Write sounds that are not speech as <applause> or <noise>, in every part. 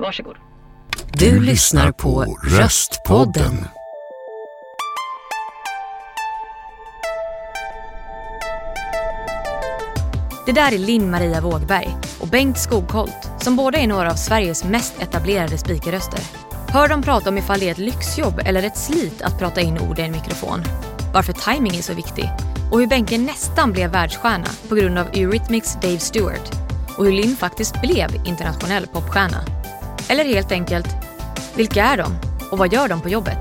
Varsågod. Du lyssnar på Röstpodden. Det där är Linn Maria Vågberg och Bengt Skogholt som båda är några av Sveriges mest etablerade speakerröster. Hör dem prata om ifall det är ett lyxjobb eller ett slit att prata in ord i en mikrofon. Varför timing är så viktig och hur Benke nästan blev världsstjärna på grund av Eurythmics Dave Stewart och hur Linn faktiskt blev internationell popstjärna. Eller helt enkelt, vilka är de och vad gör de på jobbet?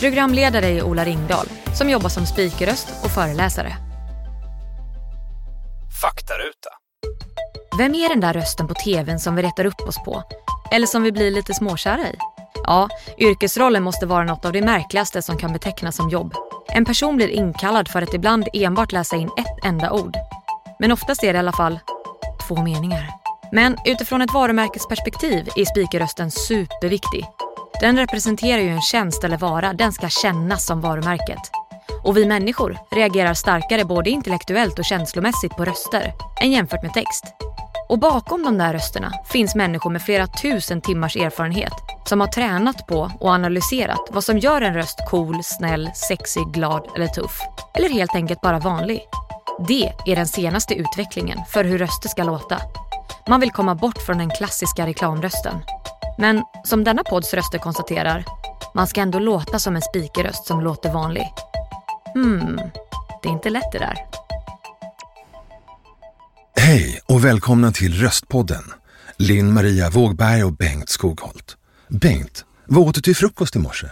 Programledare är Ola Ringdahl som jobbar som speakerröst och föreläsare. Faktaruta. Vem är den där rösten på tvn som vi rättar upp oss på? Eller som vi blir lite småkära i? Ja, yrkesrollen måste vara något av det märkligaste som kan betecknas som jobb. En person blir inkallad för att ibland enbart läsa in ett enda ord. Men oftast är det i alla fall två meningar. Men utifrån ett varumärkesperspektiv är speakerrösten superviktig. Den representerar ju en tjänst eller vara den ska kännas som varumärket. Och vi människor reagerar starkare både intellektuellt och känslomässigt på röster än jämfört med text. Och bakom de där rösterna finns människor med flera tusen timmars erfarenhet som har tränat på och analyserat vad som gör en röst cool, snäll, sexig, glad eller tuff. Eller helt enkelt bara vanlig. Det är den senaste utvecklingen för hur röster ska låta. Man vill komma bort från den klassiska reklamrösten. Men som denna podds röster konstaterar, man ska ändå låta som en spikerröst som låter vanlig. Hmm, det är inte lätt det där. Hej och välkomna till Röstpodden. Linn Maria Vågberg och Bengt Skogholt. Bengt, vad åt du till frukost i morse?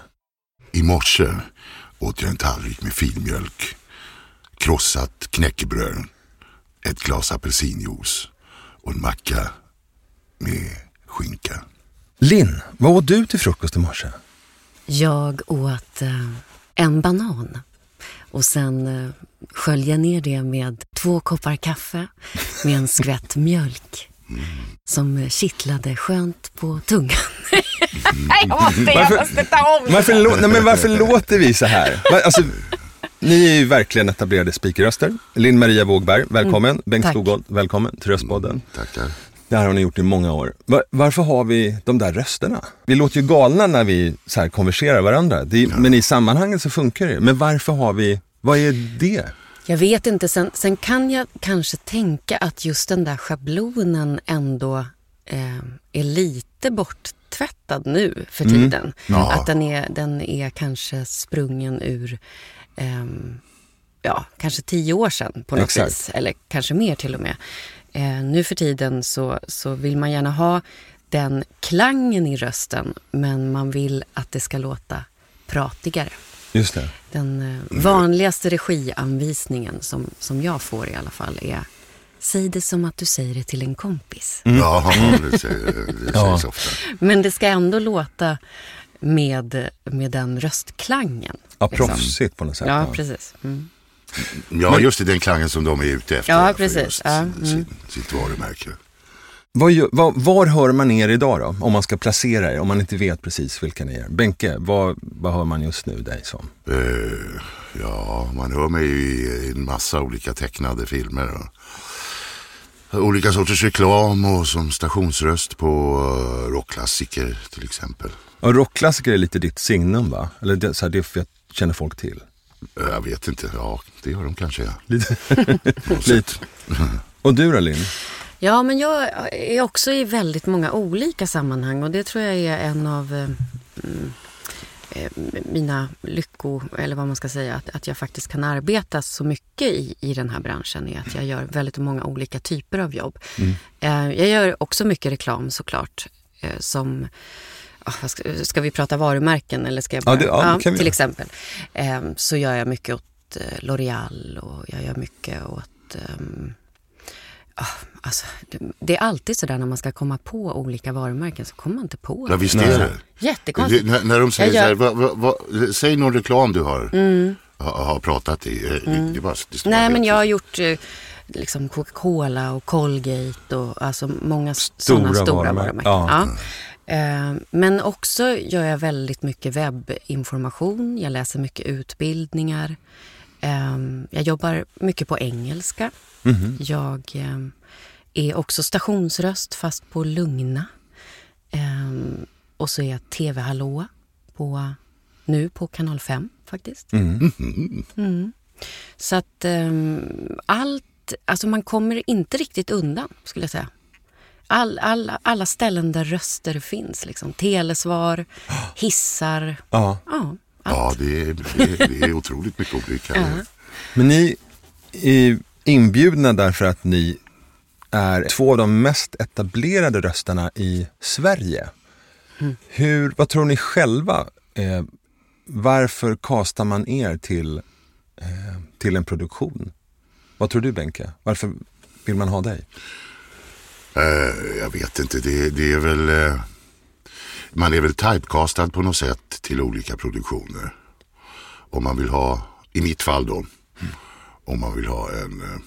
I morse åt jag en tallrik med filmjölk, krossat knäckebröd, ett glas apelsinjuice och en macka med skinka. Linn, vad åt du till frukost i morse? Jag åt eh, en banan och sen eh, sköljer jag ner det med två koppar kaffe med en skvätt mjölk som kittlade skönt på tungan. <laughs> jag måste, jag måste ta om Varför, lå- nej, men varför låter vi så här? Alltså, ni är ju verkligen etablerade speakerröster. Linn Maria Vågberg, välkommen. Bengt tack. Skogholt, välkommen till Röstpodden. Tackar. Det här har ni gjort i många år. Va- varför har vi de där rösterna? Vi låter ju galna när vi så här konverserar varandra. Det är, Men i sammanhanget så funkar det. Men varför har vi, vad är det? Jag vet inte, sen, sen kan jag kanske tänka att just den där schablonen ändå eh, är lite borttvättad nu för tiden. Ja. Att den är, den är kanske sprungen ur, ehm, ja, kanske tio år sedan på något Exakt. vis. Eller kanske mer till och med. Eh, nu för tiden så, så vill man gärna ha den klangen i rösten, men man vill att det ska låta pratigare. Just det. Den eh, vanligaste regianvisningen som, som jag får i alla fall är Säg det som att du säger det till en kompis. Ja, <laughs> det säger- det Ja. sägs ofta. Men det ska ändå låta med, med den röstklangen. Ja, liksom. proffsigt på något sätt. Ja, precis. Mm. Ja, just i den klangen som de är ute efter. Ja, för precis. Ja, sin- mm. sin, sitt varumärke. Vad, gör- vad, var hör man er idag då? Om man ska placera er, om man inte vet precis vilka ni är. Benke, vad, vad hör man just nu dig som? Eh, ja, man hör mig i en massa olika tecknade filmer. Och olika sorters reklam och som stationsröst på eh, rockklassiker till exempel. Ja, rockklassiker är lite ditt signum va? Eller det, så här, det jag känner folk till. Eh, Jag vet inte, ja det gör de kanske. Ja. Lite. <laughs> lite. Och du då Linn? Ja, men jag är också i väldigt många olika sammanhang och det tror jag är en av eh, mm, eh, mina lyckor, eller vad man ska säga, att, att jag faktiskt kan arbeta så mycket i, i den här branschen är att jag gör väldigt många olika typer av jobb. Eh, jag gör också mycket reklam såklart, eh, som ah, ska, vi prata varumärken eller ska jag Ja, bara... ja, det kan vi till exempel. Eh, så gör jag mycket åt eh, L'Oreal och jag gör mycket åt ehm, Alltså, det- det är alltid så där när man ska komma på olika varumärken så kommer man inte på Ja, det. visst Nej. är det. det Jättekonstigt. när, när de säger Jag så här, gör- säg någon reklam du har, har, har pratat i. Eh, Det, är bara, det Nej, men jag har gjort eh, liksom Coca-Cola och Colgate och alltså många sådana Stora stora varumärken. varumärken. Ja. Eh, Men också gör jag väldigt mycket webbinformation. Jag läser mycket utbildningar. Eh, Jag jobbar mycket på engelska. Jag eh, är också stationsröst fast på Lugna. Eh, Ehm, och så är jag TV Hallå på, nu på kanal 5 faktiskt. Mm. Mm. Så att allt, alltså man kommer inte riktigt undan skulle jag säga. All, all, alla ställen där röster finns, liksom. telesvar, <gasps> hissar. Ja. Ja, Ja, det är, det är, det är otroligt mycket olika. Ja. Men ni är inbjudna därför att ni är två av de mest etablerade rösterna i Sverige. Hur, vad tror ni själva? Eh, varför kastar man er till, eh, till en produktion? Vad tror du Benke? Varför vill man ha dig? Eh, jag vet inte, det, det är väl... Man är väl typecastad på något sätt till olika produktioner. Om man vill ha, i mitt fall då, om man vill ha en eh,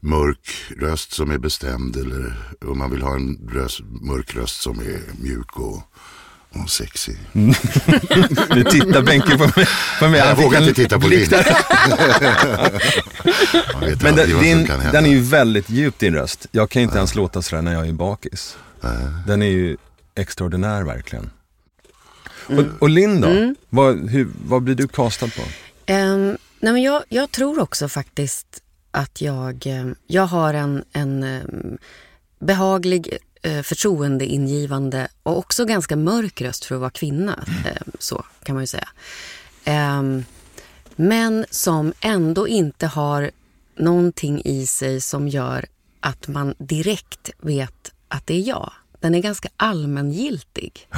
mörk röst som är bestämd eller om man vill ha en röst, mörk röst som är mjuk och, och sexig. <laughs> Nu tittar Benke på mig. På mig. Jag vågar inte titta på <laughs> <laughs> vet Men den, din, den är ju väldigt djup din röst. Jag kan inte ens låta sådär när jag är bakis. Den är ju extraordinär verkligen. Och, och Linn då? Vad, hur, vad blir du castad på? Ehm, nej men jag, jag tror också faktiskt att jag, eh, jag har en, en ehm, behaglig, eh, förtroendeingivande och också ganska mörk röst för att vara kvinna. ehm, så kan man ju säga. Ehm, men som ändå inte har någonting i sig som gör att man direkt vet att det är jag. Den är ganska allmängiltig.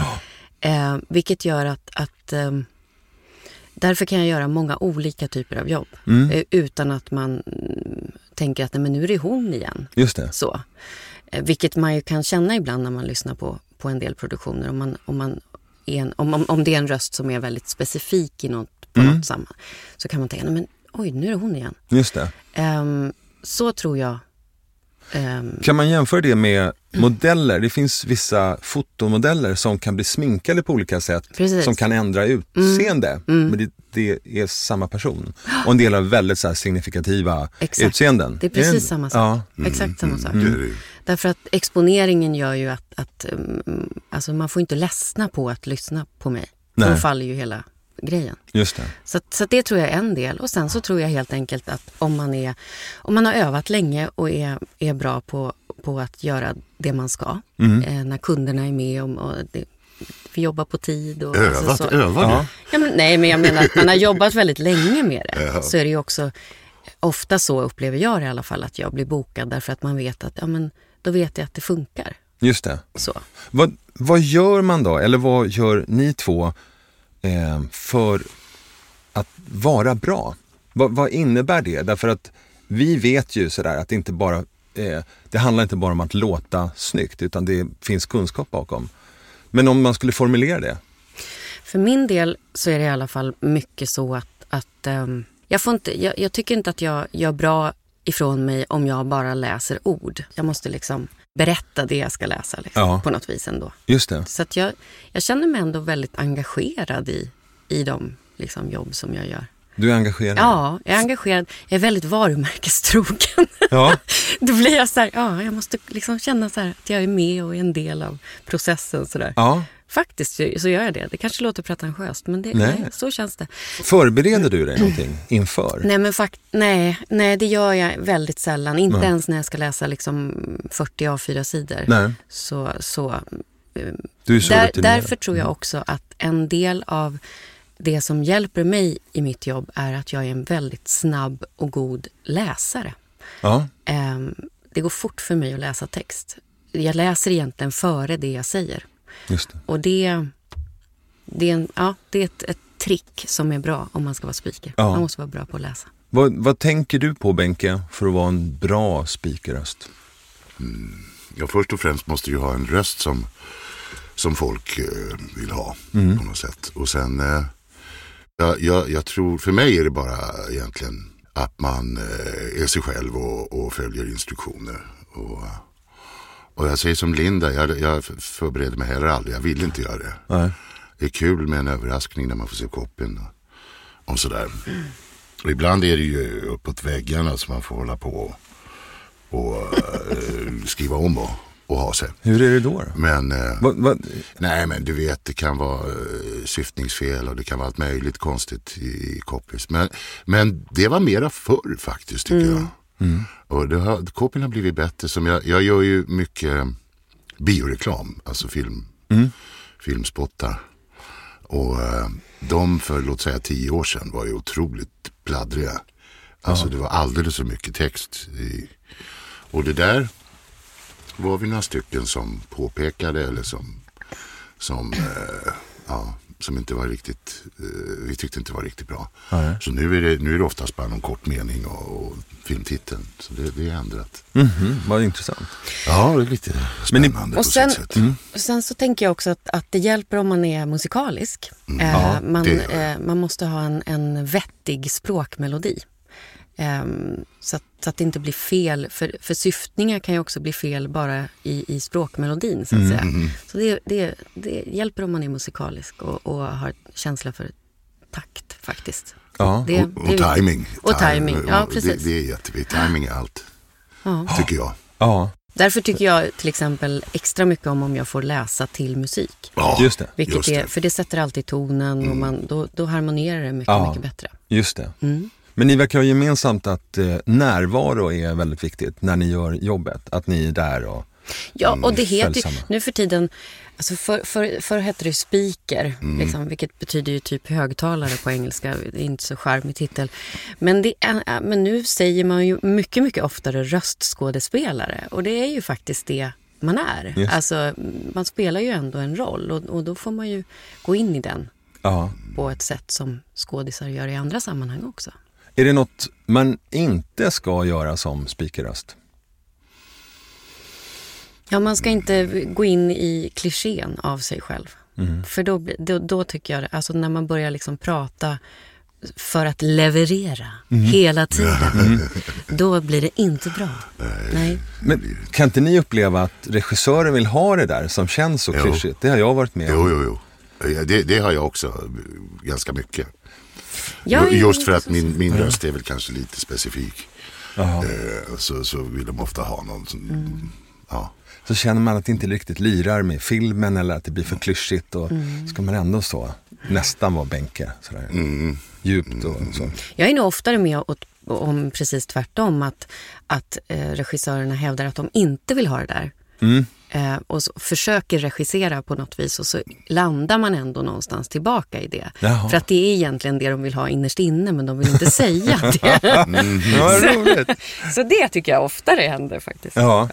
Eh, vilket gör att, att ehm, Därför kan jag göra många olika typer av jobb eh, utan att man mm, tänker att nej, men nu är det hon igen. Just det. Så. Eh, vilket man ju kan känna ibland när man lyssnar på, på en del produktioner. Om, man, om, man en, om, om, om det är en röst som är väldigt specifik i något, på något sammanhang så kan man tänka nej, men oj, nu är det hon igen. Just det. Ehm, så tror jag. Ehm, Kan man jämföra det med modeller? Det finns vissa fotomodeller som kan bli sminkade på olika sätt. Precis. Mm. Som kan ändra utseende. Men det, det är samma person. Och en del har väldigt så här signifikativa Exakt. utseenden. Det är precis samma sak. Ja. Exakt samma sak. Det är det ju. Därför att exponeringen gör ju att, att alltså man får inte ledsna på att lyssna på mig. Nej. Då faller ju hela grejen. Just det. Så, så det tror jag är en del. Och sen så tror jag helt enkelt att om man, är, om man har övat länge och är, är bra på, på att göra det man ska, Mm. eh, när kunderna är med om, och det, vi jobbar på tid. Och, Övat, alltså så. övar Ja. du? Ja, men, nej, men jag menar att man har jobbat väldigt länge med det. Så är det ju också, ofta så upplever jag det i alla fall, att jag blir bokad därför att man vet att, ja men då vet jag att det funkar. Just det. Så. Vad, vad gör man då, eller vad gör ni två eh, för att vara bra? Vad, vad innebär det? Därför att vi vet ju sådär att det inte bara eh, det handlar inte bara om att låta snyggt utan det finns kunskap bakom. Men om man skulle formulera det? För min del så är det i alla fall mycket så att, att ehm, jag, får inte, jag, jag tycker inte att jag gör bra ifrån mig om jag bara läser ord. Jag måste liksom berätta det jag ska läsa liksom, Ja. på något vis ändå. Just det. Så att jag, jag känner mig ändå väldigt engagerad i, i de liksom, jobb som jag gör. Du är engagerad? Ja, jag är engagerad. Jag är väldigt varumärkestrogen. Ja. <laughs> Då blir jag så här, ja, jag måste liksom känna så att jag är med och är en del av processen. Så där. ja. Faktiskt så gör jag det. Det kanske låter pretentiöst, men det, Nej. nej. så känns det. Förbereder du dig någonting inför? Nej, men fakt nej, nej, det gör jag väldigt sällan. Inte ens när jag ska läsa liksom 40 A4-sidor. Nej. Så, så, Du är så där, rutinerad. därför tror jag också att en del av det som hjälper mig i mitt jobb är att jag är en väldigt snabb och god läsare. Ja. Ehm, det går fort för mig att läsa text. Jag läser egentligen före det jag säger. Just det. Och det, det är, en, ja, det är ett, ett trick som är bra om man ska vara speaker. Ja. Man måste vara bra på att läsa. Vad, vad tänker du på Benke för att vara en bra speakerröst? Ja, först och främst måste du ha en röst som, som folk eh, vill ha Mm. på något sätt. Och sen, eh, jag, jag, jag tror, för mig är det bara egentligen att man eh, är sig själv och, och följer instruktioner. Och, och jag säger som Linda, jag, jag förbereder mig heller aldrig, jag vill inte göra det. Nej. Det är kul med en överraskning när man får se koppen och, och sådär. Och ibland är det ju uppåt väggarna som man får hålla på och, och eh, skriva om och, att ha sig. Hur är det då? då? Men, eh, Vad, vad, nej men du vet det kan vara eh, syftningsfel och det kan vara allt möjligt konstigt i, i copies. Men, men det var mera förr faktiskt tycker jag. Och det har, copyn har blivit bättre. Som jag, jag gör ju mycket bioreklam, alltså film, filmspottar. Och eh, de för låt säga tio år sedan var ju otroligt pladdriga. Alltså det var alldeles för mycket text. I, och det där var vi några stycken som påpekade eller som, som, eh, ja, som inte var riktigt, eh, vi tyckte inte var riktigt bra. Nej. Så nu är, det, nu är det oftast bara någon kort mening och, och filmtiteln. Så det, det är ändrat. mhm, vad intressant. Ja, det är lite Men ni- spännande Och på sen, sitt sätt. och sen så tänker jag också att, att det hjälper om man är musikalisk. Eh, Ja, man, eh, man måste ha en, en vettig språkmelodi. Ehm, så, att, så att det inte blir fel, för, för syftningar kan ju också bli fel bara i, i språkmelodin så att säga. Så det, det, det hjälper om man är musikalisk och, och har känsla för takt faktiskt. Ja. Det, Och, och timing. Och timing, ja Det, precis. det är jätteviktigt. Timing är allt, Ja. tycker jag. ja, Därför tycker jag till exempel extra mycket om om jag får läsa till musik. Ja, just det. Vilket just är, det. Mm. för det sätter alltid tonen och man, då, då harmonierar det mycket, Ja. mycket bättre. Just det. Mm. Men ni verkar ha gemensamt att eh, närvaro är väldigt viktigt när ni gör jobbet. Att ni är där och... Ja, och det heter ju, nu för tiden, alltså för, för, förr hette det speaker, Mm. liksom, vilket betyder ju typ högtalare på engelska, det är inte så charmig titel. Men, det är, men nu säger man ju mycket, mycket oftare röstskådespelare och det är ju faktiskt det man är. Just. Alltså, man spelar ju ändå en roll och, och då får man ju gå in i den Ja. på ett sätt som skådisar gör i andra sammanhang också. Är det något man inte ska göra som speakerröst? Ja, man ska inte gå in i klichén av sig själv. För då, då, då tycker jag, alltså när man börjar liksom prata för att leverera hela <laughs> tiden, då blir det inte bra. Nej. Men kan inte ni uppleva att regissören vill ha det där som känns så klyschigt? Det har jag varit med om. Jo, jo, jo. Det, det har jag också ganska mycket. Är Just för att min, min röst är väl kanske lite specifik. Eh, Så, så vill de ofta ha någon som, Mm. ja. Så känner man att det inte riktigt lirar med filmen eller att det blir för klyschigt och ska man ändå så nästan vara bänke sådär. Djupt och så. Jag är nog oftare med åt, om precis tvärtom, att, att eh, regissörerna hävdar att de inte vill ha det där. Mm. Eh, och försöker regissera på något vis och så landar man ändå någonstans tillbaka i det. Jaha. För att det är egentligen det de vill ha innerst inne men de vill inte <laughs> säga det. Ja, vad roligt. så det tycker jag oftare händer faktiskt. Ja,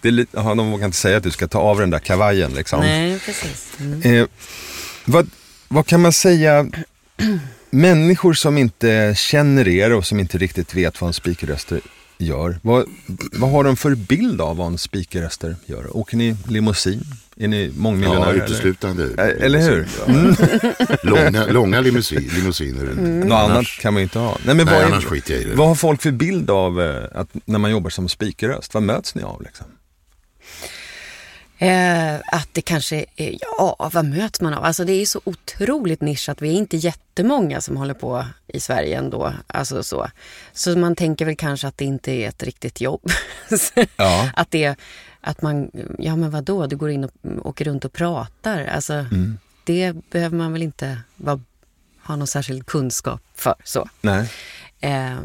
det är lite, aha, de vågar inte säga att du ska ta av den där kavajen liksom. Nej, precis. Mm. Eh, vad, vad kan man säga, <clears throat> människor som inte känner er och som inte riktigt vet vad en speakerröster gör, vad, vad har de för bild av vad en speakerröster gör? Åker ni limousin? Är ni Ja, mångmiljonärer? eller? uteslutande. Eh, eller hur? Mm. Ja. Långa, långa limousin, limousiner. Något annat kan man ju inte ha. Nej, men Nej, vad, är- annars skiter jag i det. vad har folk för bild av eh, att när man jobbar som speakerröst? Vad möts ni av? Liksom? Eh, att det kanske är, ja, vad möts man av? Alltså det är så otroligt nischat. Vi är inte jättemånga som håller på i Sverige ändå. Alltså så. så man tänker väl kanske att det inte är ett riktigt jobb. <laughs> Ja. att det att man, ja men vadå, du går in och åker runt och pratar. Alltså det behöver man väl inte vara, ha någon särskild kunskap för. så. Nej. Eh,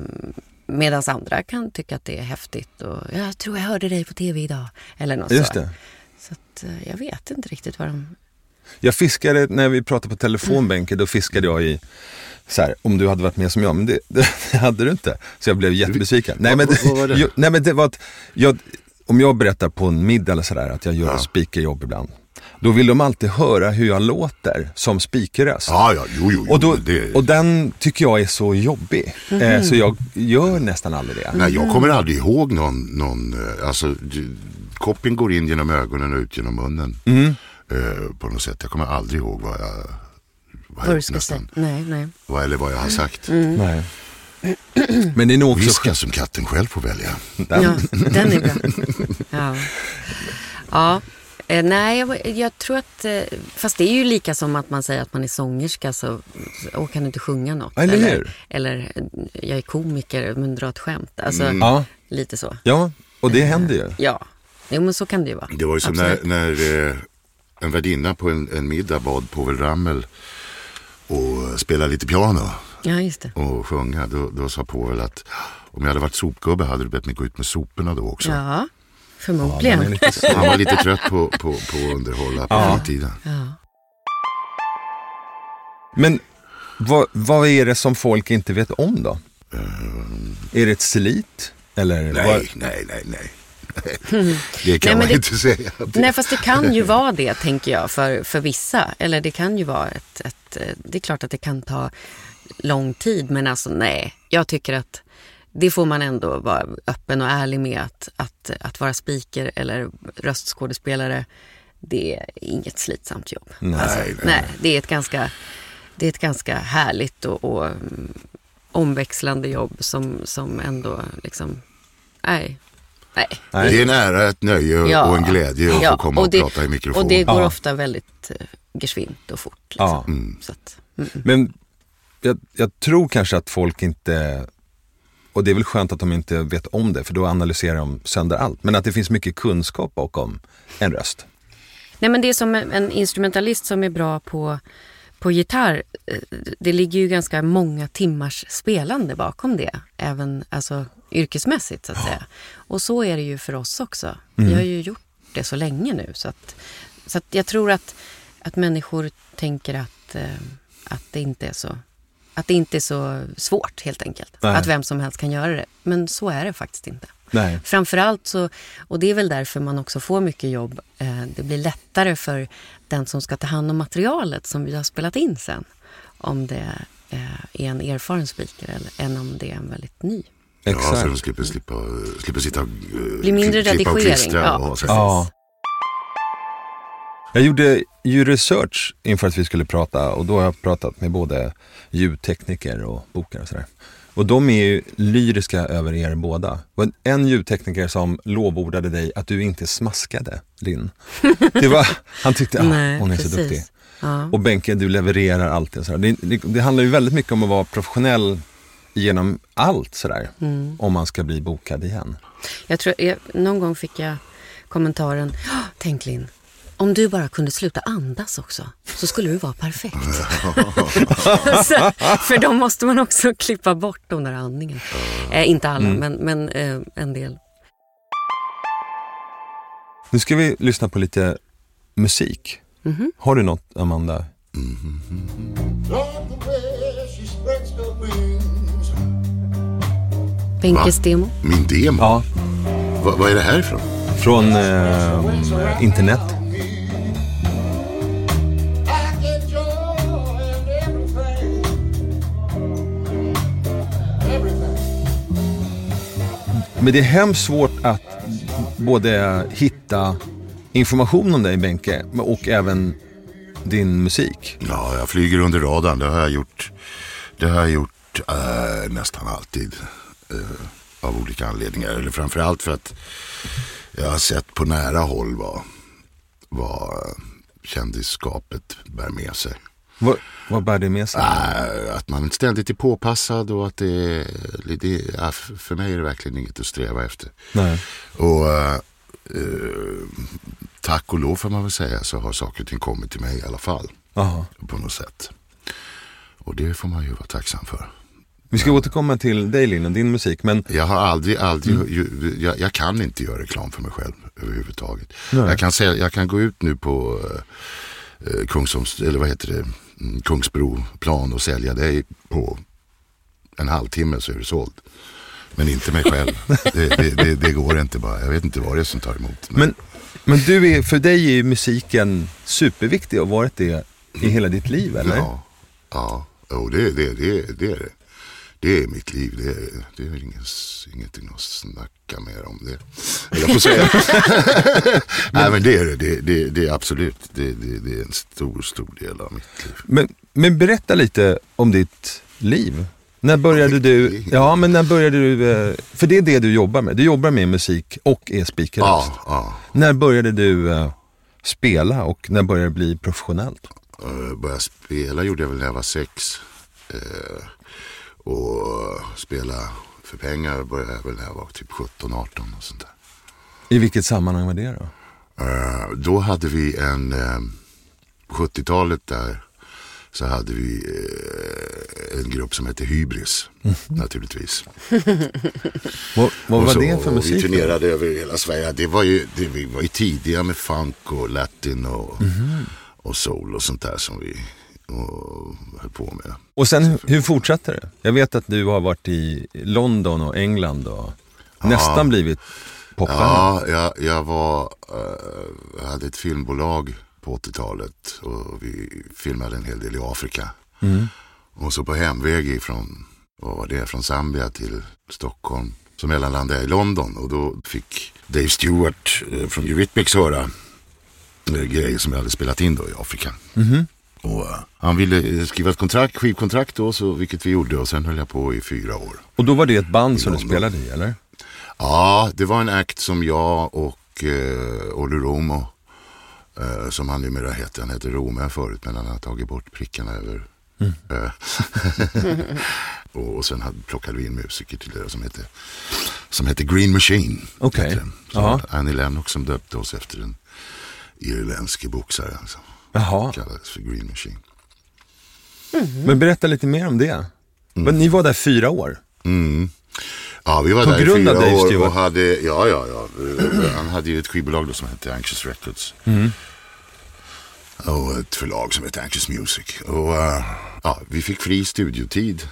Medan andra kan tycka att det är häftigt och jag tror jag hörde dig på tv idag. Eller något Just så. det. Så att, eh, jag vet inte riktigt vad de... Jag fiskade, när vi pratade på telefonbänken, då fiskade jag i så här, om du hade varit med som jag, men det, <laughs> det hade du inte. Så jag blev jättebesviken. Nej, men, Vad- vad var det? Jo, nej men det var att, jag, om jag berättar på en middag eller sådär att jag gör Ja. speakerjobb ibland. Då vill de alltid höra hur jag låter som speakerröst. Ja, ja, jo, jo. jo Och, då, det, och den tycker jag är så jobbig. Eh, så jag gör nästan aldrig det. nej, jag kommer aldrig ihåg någon, någon eh, alltså, koppen går in genom ögonen och ut genom munnen. Mm. Eh, på något sätt. Jag kommer aldrig ihåg vad jag, vad jag nästan. Nej, nej. Vad, eller vad jag har sagt. Nej. Men det är nog också... Viska som katten själv får välja. Den, Ja, den är bra. Ja. ja. Eh, nej, jag, jag tror att... Eh, fast det är ju lika som att man säger att man är sångerska så, och kan du inte sjunga något? Eller eller, hur? eller jag är komiker men dra ett skämt. Alltså Mm. Ja, lite så. ja, och det händer ju. Ja. Jo, men så kan det ju vara. Det var ju som när, Absolut. när eh, en värdinna på en, en middag bad Povel Ramel och spela lite piano Ja, just det. och sjunga. Då, då sa Povel att om jag hade varit sopgubbe hade du bett mig gå ut med soporna då också. Ja, Ja, förmodligen. lite så. Han var lite trött på, på, på att underhålla på Ja. fritiden. Ja. Men vad, vad är det som folk inte vet om då? Är det ett slit? Eller vad- Nej, nej, nej, nej. Det kan Nej, man det- inte säga. Nej, fast det kan ju vara det, tänker jag, för, för vissa. Eller det kan ju vara ett, ett... eh, Det är klart att det kan ta lång tid, men alltså nej. Jag tycker att det får man ändå vara öppen och ärlig med. Att, att, att vara speaker eller röstskådespelare, det är inget slitsamt jobb. Nej, alltså, nej, nej. Det är ett ganska, det är ett ganska härligt och, och mm, omväxlande jobb som, som ändå liksom... Nej. Nej, Nej. Det är en ära, ett nöje Ja. och en glädje att Ja, få komma och, det, prata i mikrofon. Och det går Ja. ofta väldigt eh, geschwint och fort. Liksom. Ja. Så att, mm. Men jag, jag tror kanske att folk inte, och det är väl skönt att de inte vet om det, för då analyserar de sönder allt. Men att det finns mycket kunskap bakom en röst. Nej men det är som en instrumentalist som är bra på, på gitarr. eh, Det ligger ju ganska många timmars spelande bakom det. Även alltså, yrkesmässigt så att säga. Och så är det ju för oss också. Vi har ju gjort det så länge nu. Så att, så att jag tror att, att människor tänker att, eh, att, det inte är så, att det inte är så svårt helt enkelt. Nej. Att vem som helst kan göra det. Men så är det faktiskt inte. Nej. Framförallt så, och det är väl därför man också får mycket jobb, eh, det blir lättare för den som ska ta hand om materialet som vi har spelat in sen. Om det eh, är en erfaren speaker eller, än om det är en väldigt ny. Ja, Exakt. så de slipper, slippa, slipper sitta och eh, Blir mindre kli- klippa och redigering, klistra ja. och. Ja. Jag gjorde ju research inför att vi skulle prata och då har jag pratat med både ljudtekniker och bokare och sådär. Och de är ju lyriska över er båda. Och en- ljudtekniker som lovordade dig att du inte smaskade, Linn. <laughs> Det var, han tyckte, ah, Nej, hon är så precis. duktig. Ja. Och Benke, du levererar alltid. Så det, det, det handlar ju väldigt mycket om att vara professionell genom allt sådär. Mm. Om man ska bli bokad igen. Jag tror, jag, någon gång fick jag kommentaren, "Åh, tänk Linn, om du bara kunde sluta andas också så skulle du vara perfekt. <laughs> så, för då måste man också klippa bort de där andningen. Eh, inte alla, men, men eh, en del. Nu ska vi lyssna på lite musik. Mhm. Har du något, Amanda? Her wings. Benkes demo. Min demo? Ja, Va, vad är det här ifrån? från eh, internet. Men det är hemskt svårt att både hitta information om dig, Benke, och även din musik. Ja, jag flyger under radarn. Det har jag gjort, det har jag gjort eh, nästan alltid. eh, av olika anledningar. Eller framförallt för att jag har sett på nära håll vad, vad eh, kändisskapet bär med sig. Vad, vad bär det med sig? Äh, att man ständigt är påpassad och att det, är- det f- för mig är det verkligen inget att sträva efter. Nej. Och eh, eh, tack och lov får man väl säga så har saker och ting kommit till mig i alla fall. Aha. På något sätt. Och det får man ju vara tacksam för. Vi ska återkomma till dig, Linn, och din musik. Men Jag har aldrig, aldrig, Mm. ju, jag, jag kan inte göra reklam för mig själv överhuvudtaget. Nej. Jag kan, säga, jag kan gå ut nu på eh, Kungsholms, eller vad heter det, mm, Kungsbroplan och sälja dig på en halvtimme så är du såld. Men inte mig själv. <laughs> det, det, det, det går inte bara. Jag vet inte vad det är som tar emot. Men, men du är, för dig är ju musiken superviktig och varit det i hela ditt liv, eller? Ja, ja. Jo, det, det, det, det är det. Det är mitt liv. Det är, det är ingen, ingenting att snacka mer om det. Jag får säga. <laughs> Nej men det är det. Det, det, det är absolut. Det, det, är en stor, stor del av mitt liv. Men, men berätta lite om ditt liv. När började du, ja men när började du, eh, för det är det du jobbar med. Du jobbar med musik och är speakerröst. Ja, ja. När började du eh, spela och när började det bli professionellt? Uh, började spela gjorde jag väl när jag var sex. Och spela för pengar började jag väl när jag var typ 17-18 och sånt där. I vilket sammanhang var det då? Eh, då hade vi en, eh, 70-talet där så hade vi eh, en grupp som hette Hybris naturligtvis. <laughs> Vad, vad var så- det för musik? Vi då? turnerade över hela Sverige. Det var ju, det, vi var ju tidiga med funk och latin och, Mhm. och soul och sånt där som vi och, höll på med. Och sen hur, fortsatte det? Jag vet att du har varit i London och England och nästan blivit popstjärna. Ja, jag, jag var, eh, jag hade ett filmbolag på 80-talet och vi filmade en hel del i Afrika. Mm. Och så på hemväg ifrån, vad var det, från Zambia till Stockholm så mellanlandade jag i London och då fick Dave Stewart eh, från Eurythmics höra eh, grejer som jag hade spelat in då i Afrika. Och eh, han ville skriva ett kontrakt, skivkontrakt då, så, vilket vi gjorde och sen höll jag på i fyra år. Och då var det ett band som du spelade i eller? Ja, det var en akt som jag och eh, Olle Romo, eh, som han numera heter, han hette Rome förut men han har tagit bort prickarna över. Eh, <laughs> och, och sen hade, plockade vi in musiker till det som hette, som hette Green Machine. Okej. Ja. Annie Lennox som döpte oss efter en irländsk boxare som Jaha, kallades för Green Machine. men berätta lite mer om det. Men Ni var där fyra år. Mm. Ja, vi var På där i grund av fyra Dave år Stewart? och hade, ja, ja, ja. Han hade ju ett skivbolag då som hette Anxious Records. Mm. Och ett förlag som hette Anxious Music. Och eh, ja, vi fick fri studiotid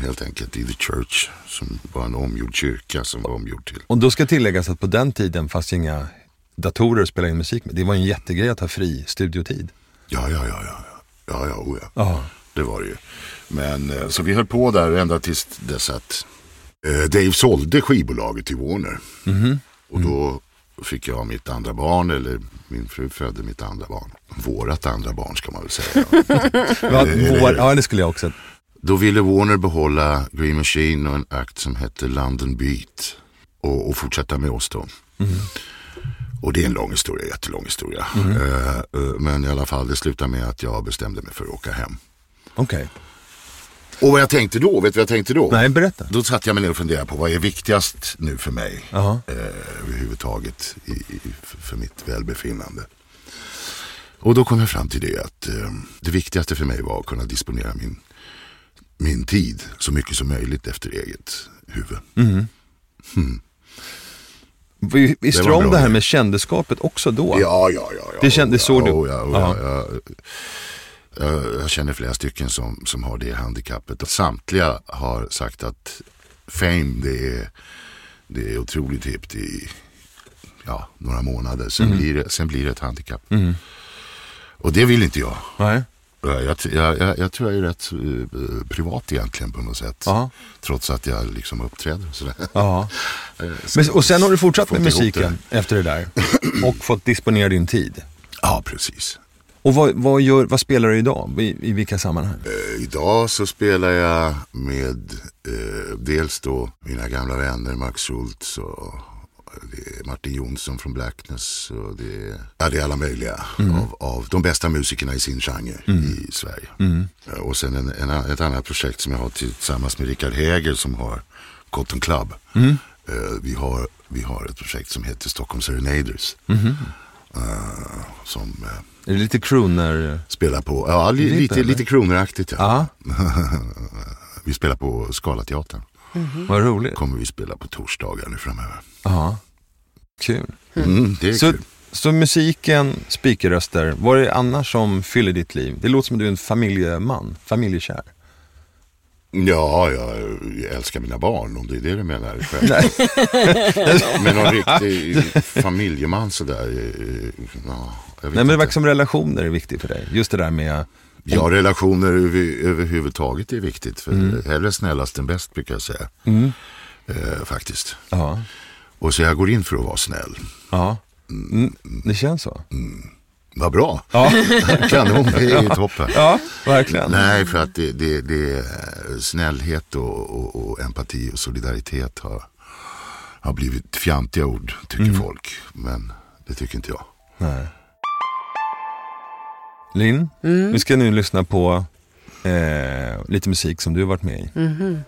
helt enkelt i The Church. Som var en omgjord kyrka som var omgjord till. Och då ska tilläggas att på den tiden fanns inga datorer att spela in musik med. Det var en jättegrej att ha fri studiotid. Ja, ja, ja, ja. Ja, ja, oh, ja. Ja. Det var det ju. Men eh, så vi höll på där ända tills dess att eh, Dave sålde skivbolaget till Warner. Och då fick jag mitt andra barn, eller min fru födde mitt andra barn. Vårat andra barn ska man väl säga. <laughs> Ja, eller vår, ja, det skulle jag också. då ville Warner behålla Green Machine och en akt som hette London Beat. Och, och fortsätta med oss då. Och det är en lång historia, jättelång historia. Eh, eh, men i alla fall, det slutade med att jag bestämde mig för att åka hem. Okej. Och vad jag tänkte då, vet du vad jag tänkte då? Nej, berätta. Då satte jag mig ner och funderade på vad är viktigast nu för mig eh, överhuvudtaget i, i, för mitt välbefinnande. Och då kom jag fram till det att eh, det viktigaste för mig var att kunna disponera min, min tid så mycket som möjligt efter eget huvud. Vi, visst Det du om det här med kändeskapet också då? Ja, ja, ja. ja Det såg du? ja, ja, Ja. ja, Jag, jag känner flera stycken som, som har det handikappet. Samtliga har sagt att fame det är, det är otroligt hippt i ja, några månader. Sen, Mm. blir det, sen blir det ett handikapp. Och det vill inte jag. Nej. Jag, jag, jag, tror jag är rätt eh, privat egentligen på något sätt. Ja. Trots att jag liksom uppträder och sådär. Ja. <laughs> Eh, Men, och sen har du fortsatt med musiken efter det där och fått disponera din tid. Ja, precis. Och vad, vad, gör, vad spelar du idag? I, i vilka sammanhang? Eh, Idag så spelar jag med eh, dels då mina gamla vänner Max Schultz och det är Martin Jonsson från Blackness och det är, ja, det är alla möjliga av, av de bästa musikerna i sin genre i Sverige. Eh, Och sen en, en, ett annat projekt som jag har tillsammans med Rickard Häger som har Cotton Club. Eh, vi, har, vi har ett projekt som heter Stockholm Serenaders. Eh, som Är det lite crooner? spelar på, ja li, Lite, lite, lite kroneraktigt ja. <laughs> Vi spelar på Scalateatern. vad roligt. Kommer vi spela på torsdagar nu framöver. Ja, kul. Mm, det är Så, kul. så musiken, speakerröster, vad är det annars som fyller ditt liv? Det låter som att du är en familjeman, familjekär. Ja, jag älskar mina barn om det är det du menar. <laughs> Själv. <laughs> men någon riktig familjeman sådär. eh, Ja, jag vet Nej men det verkar som relationer är viktigt för dig. Just det där med, Ja, relationer över, överhuvudtaget är viktigt. För Mm. hellre snällast än bäst brukar jag säga. Eh, faktiskt. ja, Och så jag går in för att vara snäll. ja. Mm, det känns så. Vad bra. Ja, <laughs> Kanon, det är toppen. ja verkligen. Nej, för att det, det, det är snällhet och, och, och empati och solidaritet har, har blivit fjantiga ord, tycker folk. Men det tycker inte jag. Nej. Linn, mm. vi ska nu lyssna på eh, lite musik som du har varit med i. Mm.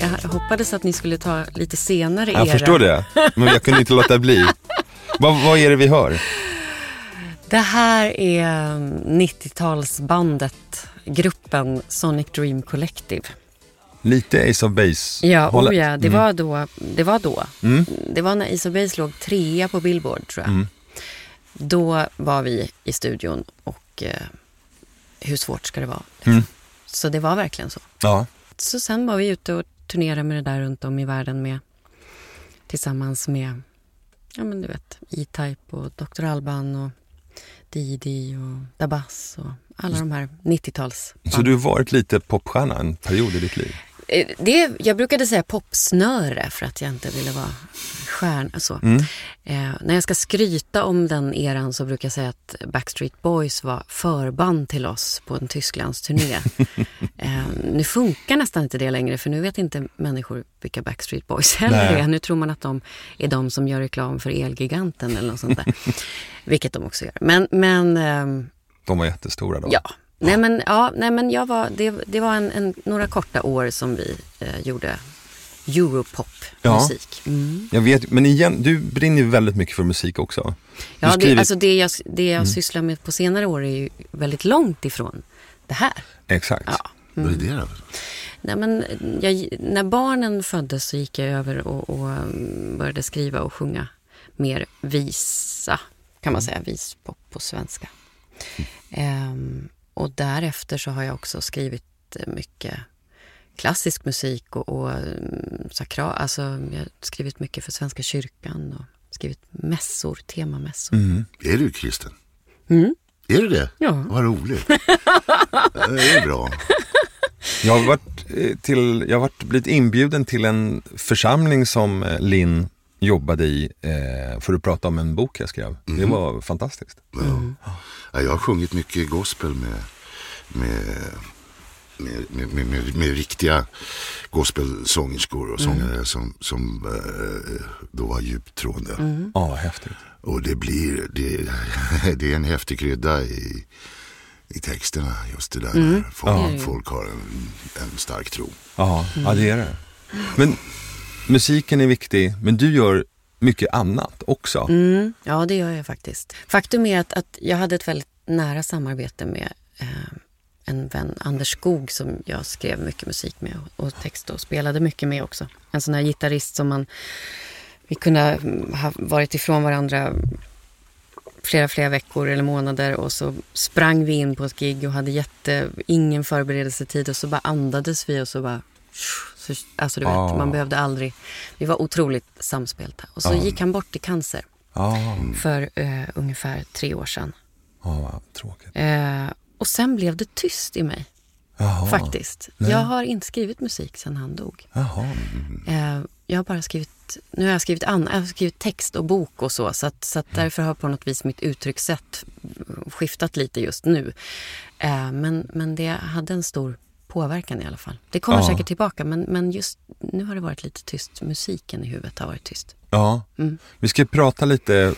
Jag hoppades att ni skulle ta lite senare era. Jag förstår det, men jag kunde inte låta bli. <laughs> Vad, vad är det vi hör? Det här är mm, 90-talsbandet, gruppen Sonic Dream Collective. Lite Ace of Base Ja, oh ja det, var då, det var då. Mm. Det var när Ace of Base låg trea på Billboard tror jag. Mm. Då var vi i studion och eh, hur svårt ska det vara? Mm. Så det var verkligen så. Ja. Så sen var vi ute och turnerade med det där runt om i världen med tillsammans med, ja men du vet, E-Type och Dr. Alban och Didi och Dabas och alla de här 90-tals. Så du har varit lite popstjärna en period i ditt liv? Eh, Det, jag brukade säga popsnöre för att jag inte ville vara stjärna. Så. Mm. Eh, när jag ska skryta om den eran så brukar jag säga att Backstreet Boys var förband till oss på en Tysklandsturné. <laughs> eh, nu funkar nästan inte det längre för nu vet inte människor vilka Backstreet Boys heller är. Nu tror man att de är de som gör reklam för Elgiganten eller något sånt där. <laughs> Vilket de också gör. Men, men ehm, De var jättestora då. Ja. Nej men, ja, nej, men jag var, det, det var en, en, några korta år som vi eh, gjorde Europop-musik. Mm. Jag vet, men igen, du brinner ju väldigt mycket för musik också. Du Ja, det, skriver- alltså det jag, det jag sysslar med på senare år är ju väldigt långt ifrån det här. Exakt. Ja. Vad är det då? Nej, men jag, när barnen föddes så gick jag över och, och mm, började skriva och sjunga mer visa, kan man säga, vispop på svenska. Ehm, och därefter så har jag också skrivit eh, mycket klassisk musik och, och mm, sakra, alltså jag har skrivit mycket för Svenska kyrkan och skrivit mässor, temamässor. Mm. Är du kristen? Mm. Är du det? Ja. Vad roligt. det är bra. Jag har, varit eh, till, jag har varit, blivit inbjuden till en församling som eh, Linn jobbade i eh, för att prata om en bok jag skrev. Det Mhm. var fantastiskt. Ja, jag har sjungit mycket gospel med, med, med, med, med, med, riktiga gospelsångerskor och sångare som, som eh, då var djupt troende. Ja, vad häftigt. Och det blir, det, <laughs> det är en häftig krydda i, i texterna just det där när folk, folk har en, en stark tro. Ja, ja, det är det. Men musiken är viktig, men du gör mycket annat också. Mm, ja, det gör jag faktiskt. Faktum är att, att jag hade ett väldigt nära samarbete med eh, en vän, Anders Skog, som jag skrev mycket musik med och, och text och spelade mycket med också. En sån här gitarrist som man... Vi kunde ha varit ifrån varandra flera, flera veckor eller månader och så sprang vi in på ett gig och hade jätte, ingen förberedelsetid och så bara andades vi och så bara... Så, alltså du vet, Ah. man behövde aldrig... Vi var otroligt samspelta. Och så gick han bort i cancer Ja, för eh, ungefär tre år sedan. ja tråkigt. Eh, och sen blev det tyst i mig, Jaha. faktiskt. Jag har inte skrivit musik sedan han dog. Eh, jag har bara skrivit, nu har jag skrivit, an, jag har skrivit text och bok och så. Så, att, så att därför har på något vis mitt uttryckssätt skiftat lite just nu. Eh, men, men det hade en stor påverkan i alla fall. Det kommer Ja. säkert tillbaka, men, men just nu har det varit lite tyst. Musiken i huvudet har varit tyst. Ja, Mm. vi ska prata lite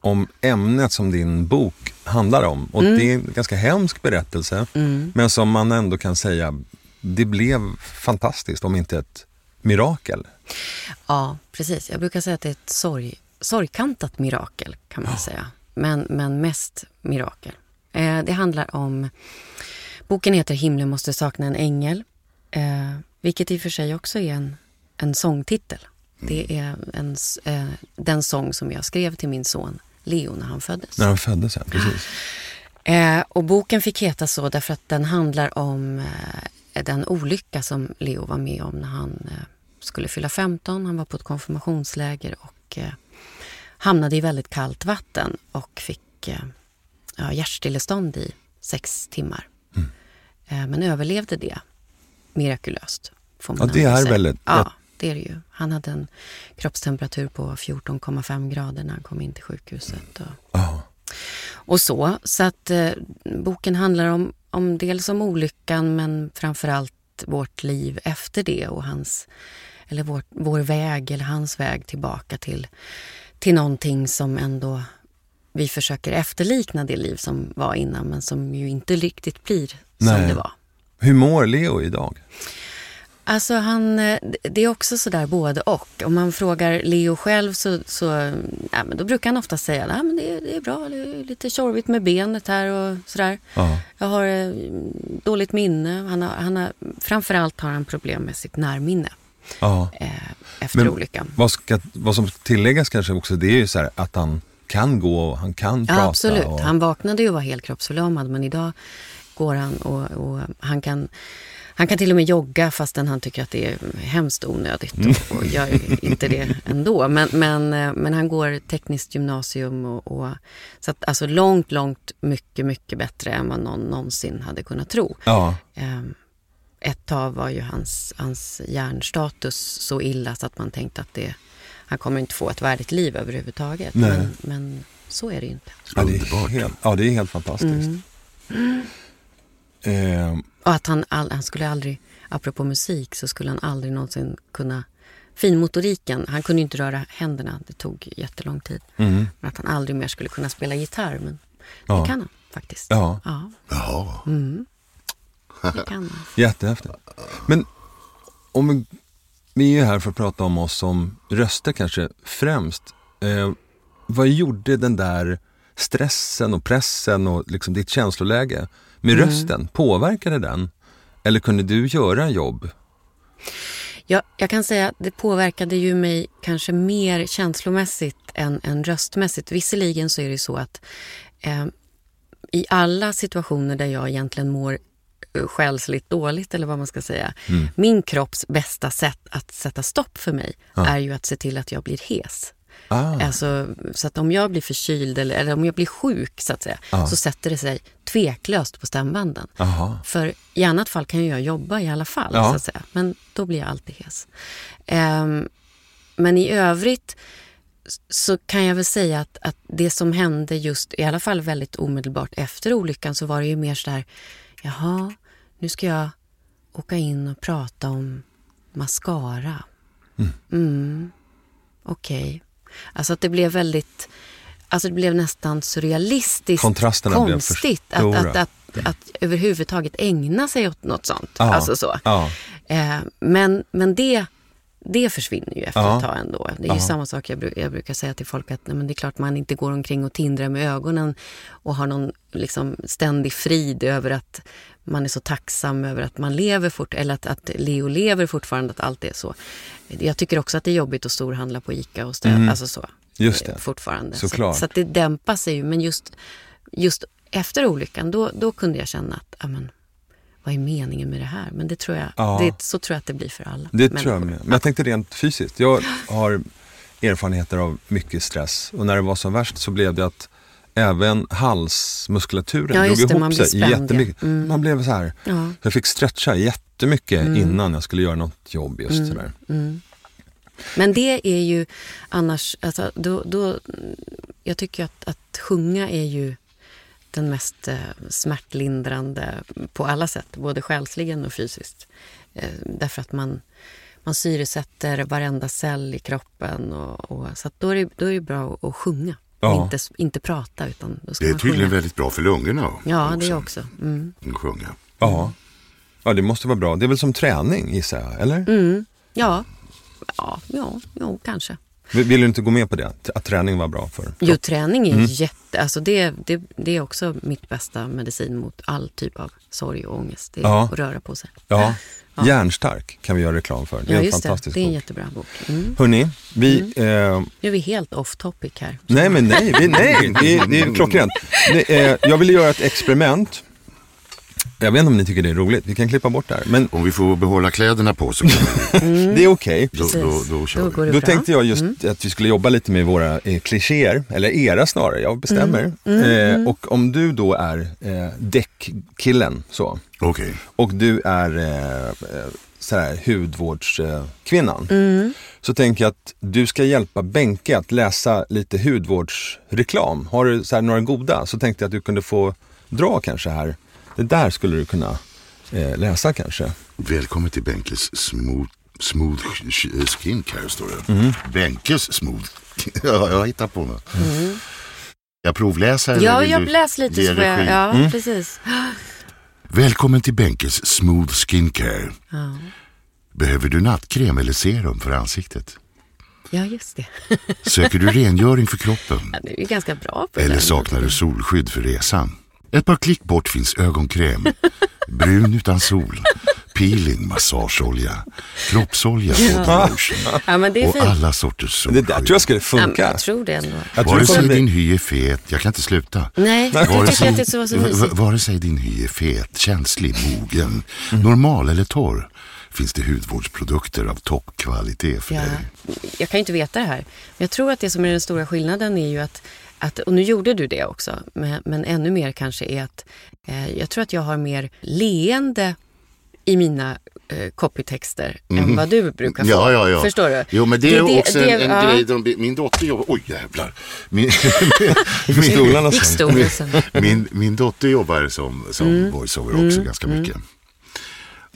om ämnet som din bok handlar om. Och Mm. det är en ganska hemsk berättelse, men som man ändå kan säga, det blev fantastiskt om inte ett mirakel. Ja, precis. Jag brukar säga att det är ett sorg, sorgkantat mirakel kan man säga. Men, men mest mirakel. Eh, det handlar om... Boken heter Himlen måste sakna en ängel. Eh, vilket i och för sig också är en, en sångtitel. Det är en, eh, den sång som jag skrev till min son Leo när han föddes. När han föddes, ja. Precis. Eh, och boken fick heta så därför att den handlar om eh, den olycka som Leo var med om när han eh, skulle fylla 15. Han var på ett konfirmationsläger och eh, hamnade i väldigt kallt vatten och fick ja, hjärtstillestånd i sex timmar. Eh, men överlevde det mirakulöst. Får man Ja, det är väldigt- Ja, det är det ju. Han hade en kroppstemperatur på 14,5 grader när han kom in till sjukhuset. Och, Ja. och så. Så att eh, boken handlar om, om dels om olyckan men framförallt vårt liv efter det och hans, eller vår, vår väg eller hans väg tillbaka till, till någonting som ändå vi försöker efterlikna det liv som var innan men som ju inte riktigt blir som Nej. det var. Hur mår Leo idag? Alltså han, eh, det är också sådär både och. Om man frågar Leo själv så, så ja, men då brukar han ofta säga att det, är- det är bra, det är lite tjorvigt med benet här och sådär. Ja. Jag har eh, dåligt minne. Han har, han har, framförallt har han problem med sitt närminne Ja. eh, efter Men olyckan. vad, ska, vad som tilläggas kanske också, det är ju så här att han kan gå och han kan prata. Ja, absolut. Och, Han vaknade ju och var helt kroppsförlamad men idag går han och, och han kan han kan till och med jogga fastän han tycker att det är hemskt onödigt och, och gör inte det ändå. Men, men, eh, men han går tekniskt gymnasium och, och så att, alltså långt, långt mycket, mycket bättre än vad någon någonsin hade kunnat tro. ja. Ehm, ett tag var ju hans, hans hjärnstatus så illa så att man tänkte att det, han kommer inte få ett värdigt liv överhuvudtaget. Men, men så är det ju inte. Ja, det är helt, ja, det är helt fantastiskt. Mm. Eh, Och att han, all, han skulle aldrig, apropå musik, så skulle han aldrig någonsin kunna finmotoriken. Han kunde ju inte röra händerna, det tog jättelång tid. mm. Men att han aldrig mer skulle kunna spela gitarr, men Ja. det kan han faktiskt. Ja. ja Jaha. det kan han. <laughs> Jättehäftigt. Men om vi, vi är ju här för att prata om oss som röster kanske främst. Eh, vad gjorde den där stressen och pressen och liksom ditt känsloläge med Mm. rösten? Påverkade den? Eller kunde du göra jobb? Jag, jag kan säga att det påverkade ju mig kanske mer känslomässigt än, än röstmässigt. Visserligen så är det så att eh, i alla situationer där jag egentligen mår eh, själsligt dåligt eller vad man ska säga. Min kropps bästa sätt att sätta stopp för mig är ju att se till att jag blir hes. Ah, Alltså, så att om jag blir förkyld eller, eller om jag blir sjuk så att säga, så sätter det sig tveklöst på stämbanden. aha. För i annat fall kan ju jag jobba i alla fall, Ja. så att säga. Men då blir jag alltid hes. Ehm, men i övrigt så kan jag väl säga att, att det som hände just, i alla fall väldigt omedelbart efter olyckan, så var det ju mer så där, jaha, nu ska jag åka in och prata om mascara. Mm. Okej. Alltså att det blev väldigt, alltså det blev nästan surrealistiskt Kontrasterna blev konstigt att, stora. att, att, att överhuvudtaget ägna sig åt något sånt. Ja, Alltså så. ja. Eh, men men det, det försvinner ju efter Ja. ett tag ändå. Det är ju samma sak jag, jag brukar säga till folk att nej, men det är klart man inte går omkring och tindrar med ögonen och har någon liksom, ständig frid över att man är så tacksam över att man lever fort eller att, att Leo lever fortfarande, att allt är så. Jag tycker också att det är jobbigt att storhandla på ICA och städa, alltså så. Mm. Just det. eh, Fortfarande. Såklart. Så, så att det dämpar sig ju, men just, just efter olyckan då, då kunde jag känna att, ja, men, vad är meningen med det här? Men det tror jag, Ja. det, så tror jag att det blir för alla Det människor. tror jag med. Men jag tänkte rent fysiskt. Jag har erfarenheter av mycket stress och när det var som värst så blev det att även halsmuskulaturen Ja, drog det, ihop man sig spänd, ja. jättemycket. Mm. Man blev så här. Ja. Jag fick stretcha jättemycket Mm. innan jag skulle göra något jobb just sådär. Men det är ju annars, alltså, då, då, jag tycker att, att sjunga är ju den mest eh, smärtlindrande på alla sätt, både själsligen och fysiskt. Eh, därför att man, man syresätter varenda cell i kroppen. Och, och, så att då, är det, då är det bra att, att sjunga. Ja. Inte, inte prata, utan då ska Det är man tydligen sjunga. väldigt bra för lungorna. Ja, det är också. Mm. Sjunga. Ja. ja, det måste vara bra. Det är väl som träning gissar jag, eller? Mm. Ja, ja, ja, ja, kanske. Vill du inte gå med på det? Att träning var bra för Jo, träning är Mm. jätte... Alltså det, det, det är också mitt bästa medicin mot all typ av sorg och ångest. Det är Ja. att röra på sig. Ja, Järnstark kan vi göra reklam för. Det är Ja, en just det. fantastisk Det är en bok. jättebra bok. Mm. Hörni, vi... Eh, Nu är vi helt off topic här. nej, men nej, vi, nej det, är- det är klockrent. Eh, jag ville göra ett experiment. Jag vet inte om ni tycker det är roligt, vi kan klippa bort det här. Men Om vi får behålla kläderna på så kan vi, <laughs> det är okej. då, Precis. då, då kör Då vi. Då. Mm. tänkte jag just att vi skulle jobba lite med våra eh, klichéer, eller era snarare, jag bestämmer. Mm. Eh, och om du då är eh, däckkillen så, Okej. och du är eh, eh, så här, hudvårdskvinnan. Mm. Så tänker jag att du ska hjälpa Benke att läsa lite hudvårdsreklam. Har du så här, några goda så tänkte jag att du kunde få dra kanske här. Det där skulle du kunna eh, läsa kanske. Välkommen till Benkes smooth, smooth sh- skincare står det. Mm. Benkes smooth. <laughs> ja, jag hittar på något. Jag provläser Ja, jag du läs lite så jag? Ja, Mm. precis. Välkommen till Benkes smooth skincare. Ja. Behöver du nattkräm eller serum för ansiktet? Ja, just det. Söker du rengöring för kroppen? Ja, du är ganska bra på det Eller där. saknar du solskydd för resan? Ett par klick bort finns ögonkräm, <laughs> brun utan sol, peeling, massageolja, kroppsolja, lotion Ja, men det är och fint. alla sorters Det solskydd. där tror jag skulle Ja, funka. jag tror det ändå. Jag Vare det sig bli... din hy är fet, jag kan inte sluta. Nej, Vare sig, att det så var så v- mysigt. vare sig din hy är fet, känslig, mogen, normal eller torr finns det hudvårdsprodukter av toppkvalitet för Ja, dig. jag kan ju inte veta det här. Men jag tror att det som är den stora skillnaden är ju att, att och nu gjorde du det också, men, men ännu mer kanske är att eh, jag tror att jag har mer leende i mina eh, copytexter än vad du brukar få. Ja, ja, ja. Förstår du? Jo, men det, är också det- en, en grej. De, min dotter jobbar... Oj, jävlar. Min, <laughs> stolen sen. min, min dotter jobbar som, som Mm. voiceover också ganska mycket.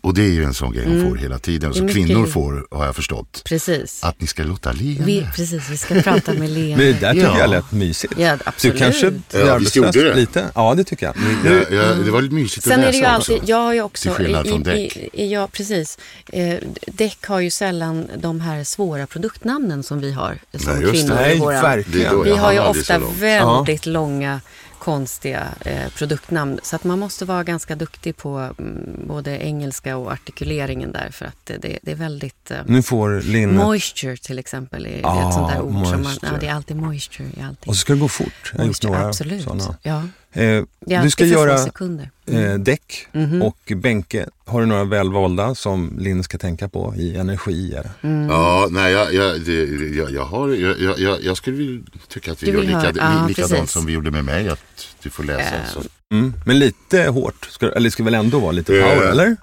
Och det är ju en sån grej hon får hela tiden. Mm. Det Så mycket kvinnor får, har jag förstått, Precis. att ni ska låta leende. Vi, precis, vi ska prata med Men det leende. där tycker Ja. jag lät mysigt. Ja, absolut. Du kanske Ja, blir visst arbetslös det. lite? Ja, det tycker jag. Ja, ja, det var lite mysigt Sen att är det ju läsa alltid, också. jag har ju också, Till skillnad från i, däck. ja precis. Eh, däck har ju sällan de här svåra produktnamnen som vi har som Nej, just det. kvinnor i Nej, våra... Det verkligen. Vi har ju ofta väldigt långa konstiga eh, produktnamn. Så att man måste vara ganska duktig på mm, både engelska och artikuleringen där för att det, det, är väldigt... Eh, Nu får Linn... moisture till exempel är Ah, ett sånt där ord som man... Ja, det är alltid moisture i allting. Och så ska det gå fort. Jag har gjort några absolut. sådana. Ja, Eh, du ska göra sekunder. eh, däck Mhm. och bänke. Har du några välvalda som Linn ska tänka på i energi? Eller? Mm. Ja, nej, jag, jag, det, jag, jag, har, jag, jag, jag skulle vilja tycka att vi gör lika, ja, likadant precis. som vi gjorde med mig. Att du får läsa. Eh, Så. Mm. Men lite hårt, ska, eller det ska väl ändå vara lite Eh, power, eller?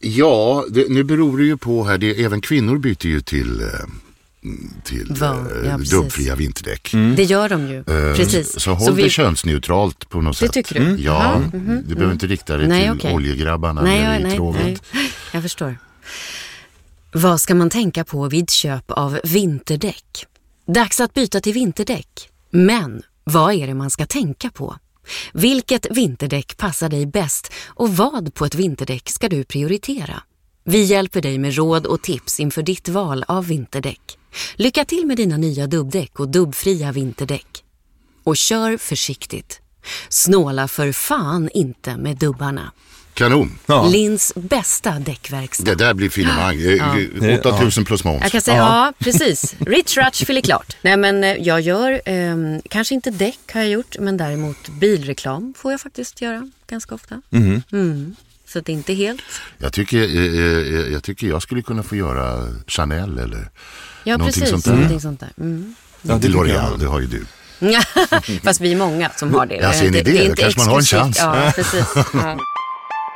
Ja, det, nu beror det ju på här. Det, även kvinnor byter ju till, eh, mm, till eh, Ja, dubbfria vinterdäck. Det gör de ju. Eh, Precis. Så håll vi- det könsneutralt på något Det sätt. tycker du? Ja, Jaha, mhm, du behöver inte rikta dig Nej, till okej. oljegrabbarna Nej, nere ja, i nej, tråget. nej. Jag förstår. Vad ska man tänka på vid köp av vinterdäck? Dags att byta till vinterdäck. Men vad är det man ska tänka på? Vilket vinterdäck passar dig bäst och vad på ett vinterdäck ska du prioritera? Vi hjälper dig med råd och tips inför ditt val av vinterdäck. Lycka till med dina nya dubbdäck och dubbfria vinterdäck. Och kör försiktigt. Snåla för fan inte med dubbarna. Kanon. Ja. Lins bästa däckverkstad. Det där blir finemang. Eh, 8000 plus moms. Jag kan säga, ja, precis. Rich Ratch fyller klart. Nej men eh, jag gör, ehm, kanske inte däck har jag gjort, men däremot bilreklam får jag faktiskt göra ganska ofta. Mhm. Mm. Så det är inte helt. Jag, tycker, eh, eh, jag tycker jag skulle kunna få göra Chanel eller Ja Någonting precis, sånt där. någonting sånt där. Mm. Ja, det L'Oreal, jag. det har ju du. <laughs> Fast vi är många som har det. Ja, ser ni det? är Då inte kanske man har en chans. Ja, precis. Ja.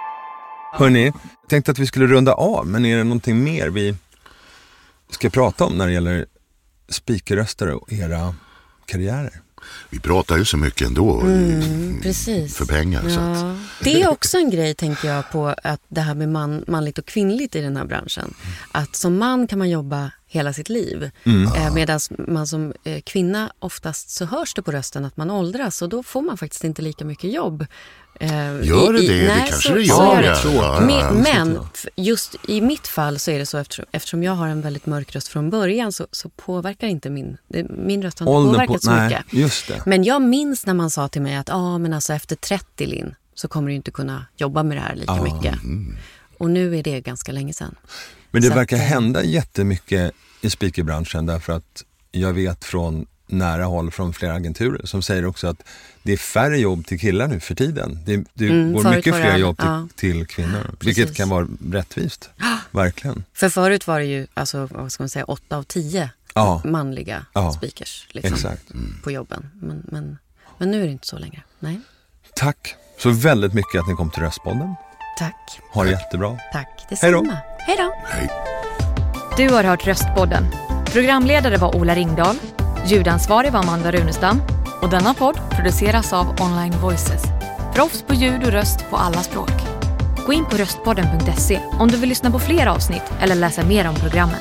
<laughs> Hörni, tänkte att vi skulle runda av, men är det någonting mer vi ska prata om när det gäller speakerröster och era karriärer? Vi pratar ju så mycket ändå Mm, för pengar. Så att, Ja. Det är också en grej, tänker jag, på att det här med man, manligt och kvinnligt i den här branschen. Att som man kan man jobba hela sitt liv. Eh, Medan man som eh, kvinna oftast så hörs det på rösten att man åldras och då får man faktiskt inte lika mycket jobb. Eh, Gör det i- i- det? Det nej, kanske så- det så gör, är det. ja. Men, ja, men just i mitt fall så är det så eftersom, eftersom jag har en väldigt mörk röst från början så, så påverkar inte min, det- min röst har inte Åldern påverkat så nej, mycket. just det. Men jag minns när man sa till mig att ah, men alltså efter 30 Linn så kommer du inte kunna jobba med det här lika mycket. Och nu är det ganska länge sedan. Men det Så verkar att, eh, hända jättemycket i speakerbranschen därför att jag vet från nära håll från flera agenturer som säger också att det är färre jobb till killar nu för tiden. Det, det Mm, går mycket fler jobb till, ja. till kvinnor, vilket precis. kan vara rättvist. <gasps> Verkligen. För förut var det ju, alltså, vad ska man säga, åtta av tio Ja. manliga Ja, speakers liksom, exakt. på jobben. Men, men, men nu är det inte så längre. Nej, Tack så väldigt mycket att ni kom till Röstpodden. tack. Ha det jättebra. Tack Hej då. detsamma. Hej då. hej. Du har hört Röstpodden. Programledare var Ola Ringdahl, ljudansvarig var Amanda Runestam och denna podd produceras av Online Voices. Proffs på ljud och röst på alla språk. Gå in på röstpodden.se om du vill lyssna på fler avsnitt eller läsa mer om programmen.